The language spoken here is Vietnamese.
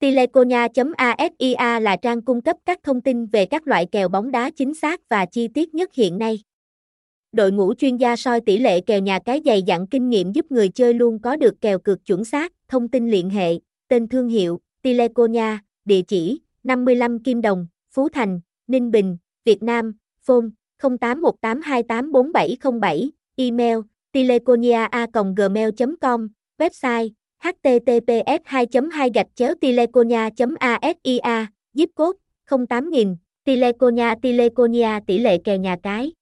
Tileconia.asia là trang cung cấp các thông tin về các loại kèo bóng đá chính xác và chi tiết nhất hiện nay. Đội ngũ chuyên gia soi tỷ lệ kèo nhà cái dày dặn kinh nghiệm giúp người chơi luôn có được kèo cược chuẩn xác, thông tin liên hệ, tên thương hiệu, Tileconia, địa chỉ, 55 Kim Đồng, Phú Thành, Ninh Bình, Việt Nam, phone 0818284707, email tileconia.gmail.com, website https 2 2 gạch chéo tileconia asia zip code 08000, Tileconia Tileconia tỷ lệ kèo nhà cái.